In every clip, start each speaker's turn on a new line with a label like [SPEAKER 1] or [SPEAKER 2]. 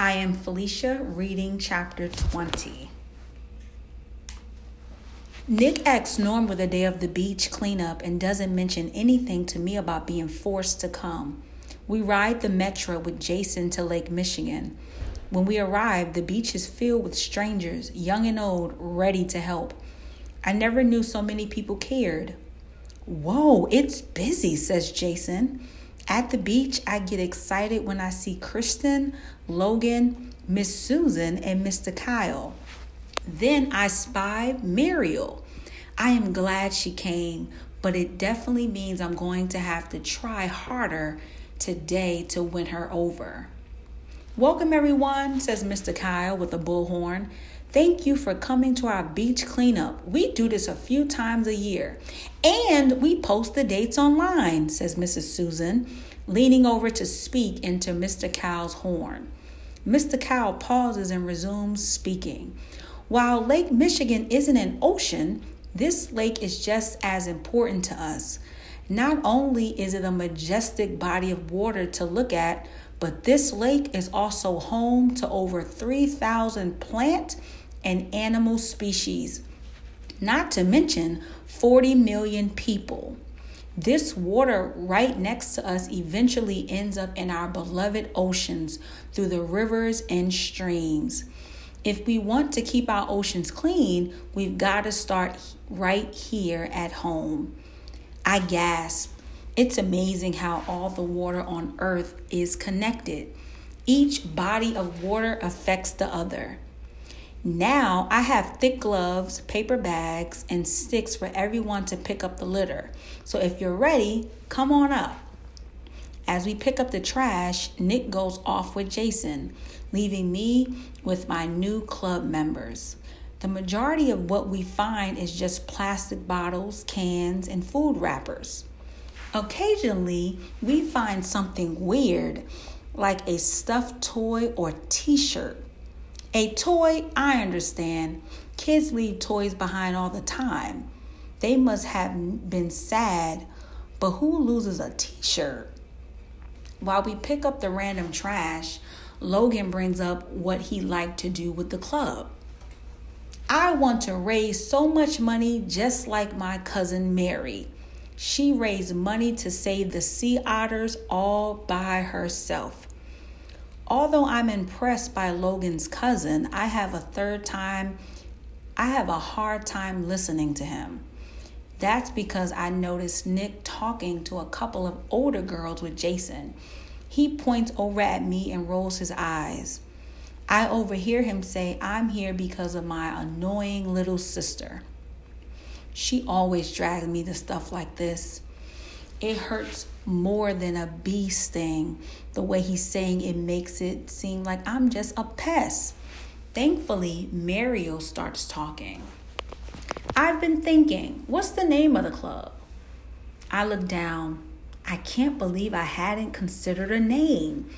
[SPEAKER 1] I am Felicia reading chapter 20. Nick asks Norm with the day of the beach cleanup and doesn't mention anything to me about being forced to come. We ride the metro with Jason to Lake Michigan. When we arrive, the beach is filled with strangers, young and old, ready to help. I never knew so many people cared. Whoa, it's busy, says Jason. At the beach, I get excited when I see Kristen, Logan, Miss Susan, and Mr. Kyle. Then I spy Muriel. I am glad she came, but it definitely means I'm going to have to try harder today to win her over. Welcome, everyone, says Mr. Kyle with a bullhorn. Thank you for coming to our beach cleanup. We do this a few times a year. And we post the dates online, says Mrs. Susan, leaning over to speak into Mr. Cow's horn. Mr. Cow pauses and resumes speaking. While Lake Michigan isn't an ocean, this lake is just as important to us. Not only is it a majestic body of water to look at, but this lake is also home to over 3,000 plant and animal species, not to mention 40 million people. This water right next to us eventually ends up in our beloved oceans through the rivers and streams. If we want to keep our oceans clean, we've got to start right here at home. I gasp. It's amazing how all the water on earth is connected. Each body of water affects the other. Now I have thick gloves, paper bags, and sticks for everyone to pick up the litter. So if you're ready, come on up. As we pick up the trash, Nick goes off with Jason, leaving me with my new club members. The majority of what we find is just plastic bottles, cans, and food wrappers. Occasionally, we find something weird, like a stuffed toy or t shirt. A toy, I understand. Kids leave toys behind all the time. They must have been sad, but who loses a t shirt? While we pick up the random trash, Logan brings up what he liked to do with the club. I want to raise so much money just like my cousin Mary. She raised money to save the sea otters all by herself. Although I'm impressed by Logan's cousin, I have a third time I have a hard time listening to him. That's because I noticed Nick talking to a couple of older girls with Jason. He points over at me and rolls his eyes. I overhear him say, I'm here because of my annoying little sister. She always drags me to stuff like this. It hurts more than a bee sting. The way he's saying it makes it seem like I'm just a pest. Thankfully, Mariel starts talking. I've been thinking, what's the name of the club? I look down. I can't believe I hadn't considered a name.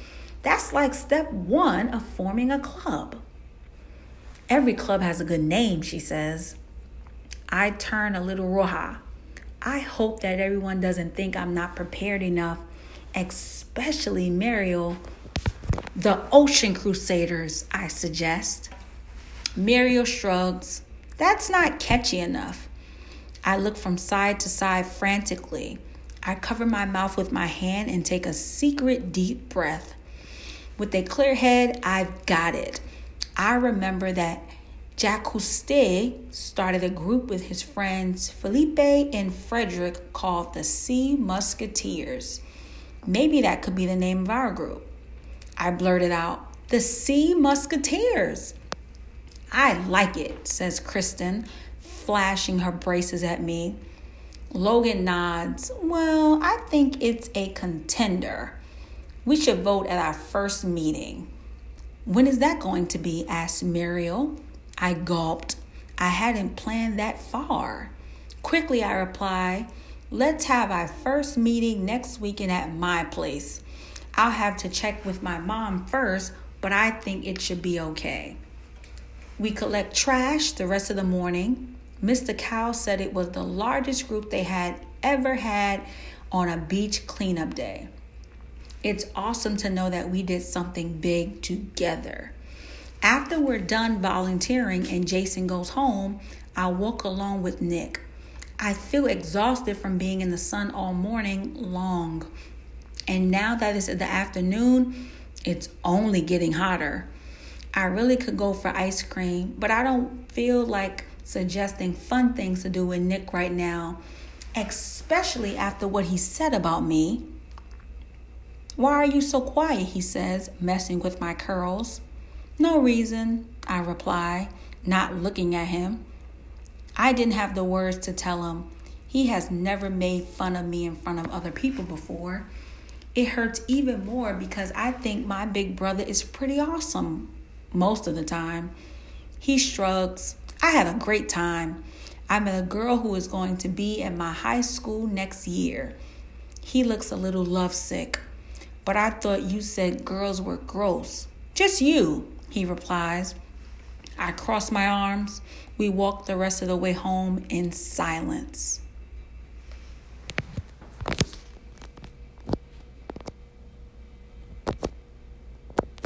[SPEAKER 1] That's like step one of forming a club. Every club has a good name, she says. I turn a little roja. I hope that everyone doesn't think I'm not prepared enough, especially Mariel. The Ocean Crusaders, I suggest. Mariel shrugs. That's not catchy enough. I look from side to side frantically. I cover my mouth with my hand and take a secret deep breath. With a clear head, I've got it. I remember that Jacques Cousteau started a group with his friends Felipe and Frederick called the Sea Musketeers. Maybe that could be the name of our group. I blurted out, The Sea Musketeers. I like it, says Kristen, flashing her braces at me. Logan nods. Well, I think it's a contender. We should vote at our first meeting. When is that going to be? asks Mariel. I gulped. I hadn't planned that far. Quickly, I reply, Let's have our first meeting next weekend at my place. I'll have to check with my mom first, but I think it should be okay. We collect trash the rest of the morning. Mr. Cow said it was the largest group they had ever had on a beach cleanup day. It's awesome to know that we did something big together. After we're done volunteering and Jason goes home, I walk alone with Nick. I feel exhausted from being in the sun all morning long. And now that it's the afternoon, it's only getting hotter. I really could go for ice cream, but I don't feel like suggesting fun things to do with Nick right now, especially after what he said about me. Why are you so quiet? He says, messing with my curls. No reason, I reply, not looking at him. I didn't have the words to tell him. He has never made fun of me in front of other people before. It hurts even more because I think my big brother is pretty awesome most of the time. He shrugs. I had a great time. I met a girl who is going to be at my high school next year. He looks a little lovesick, but I thought you said girls were gross. Just you he replies. I cross my arms. We walk the rest of the way home in silence.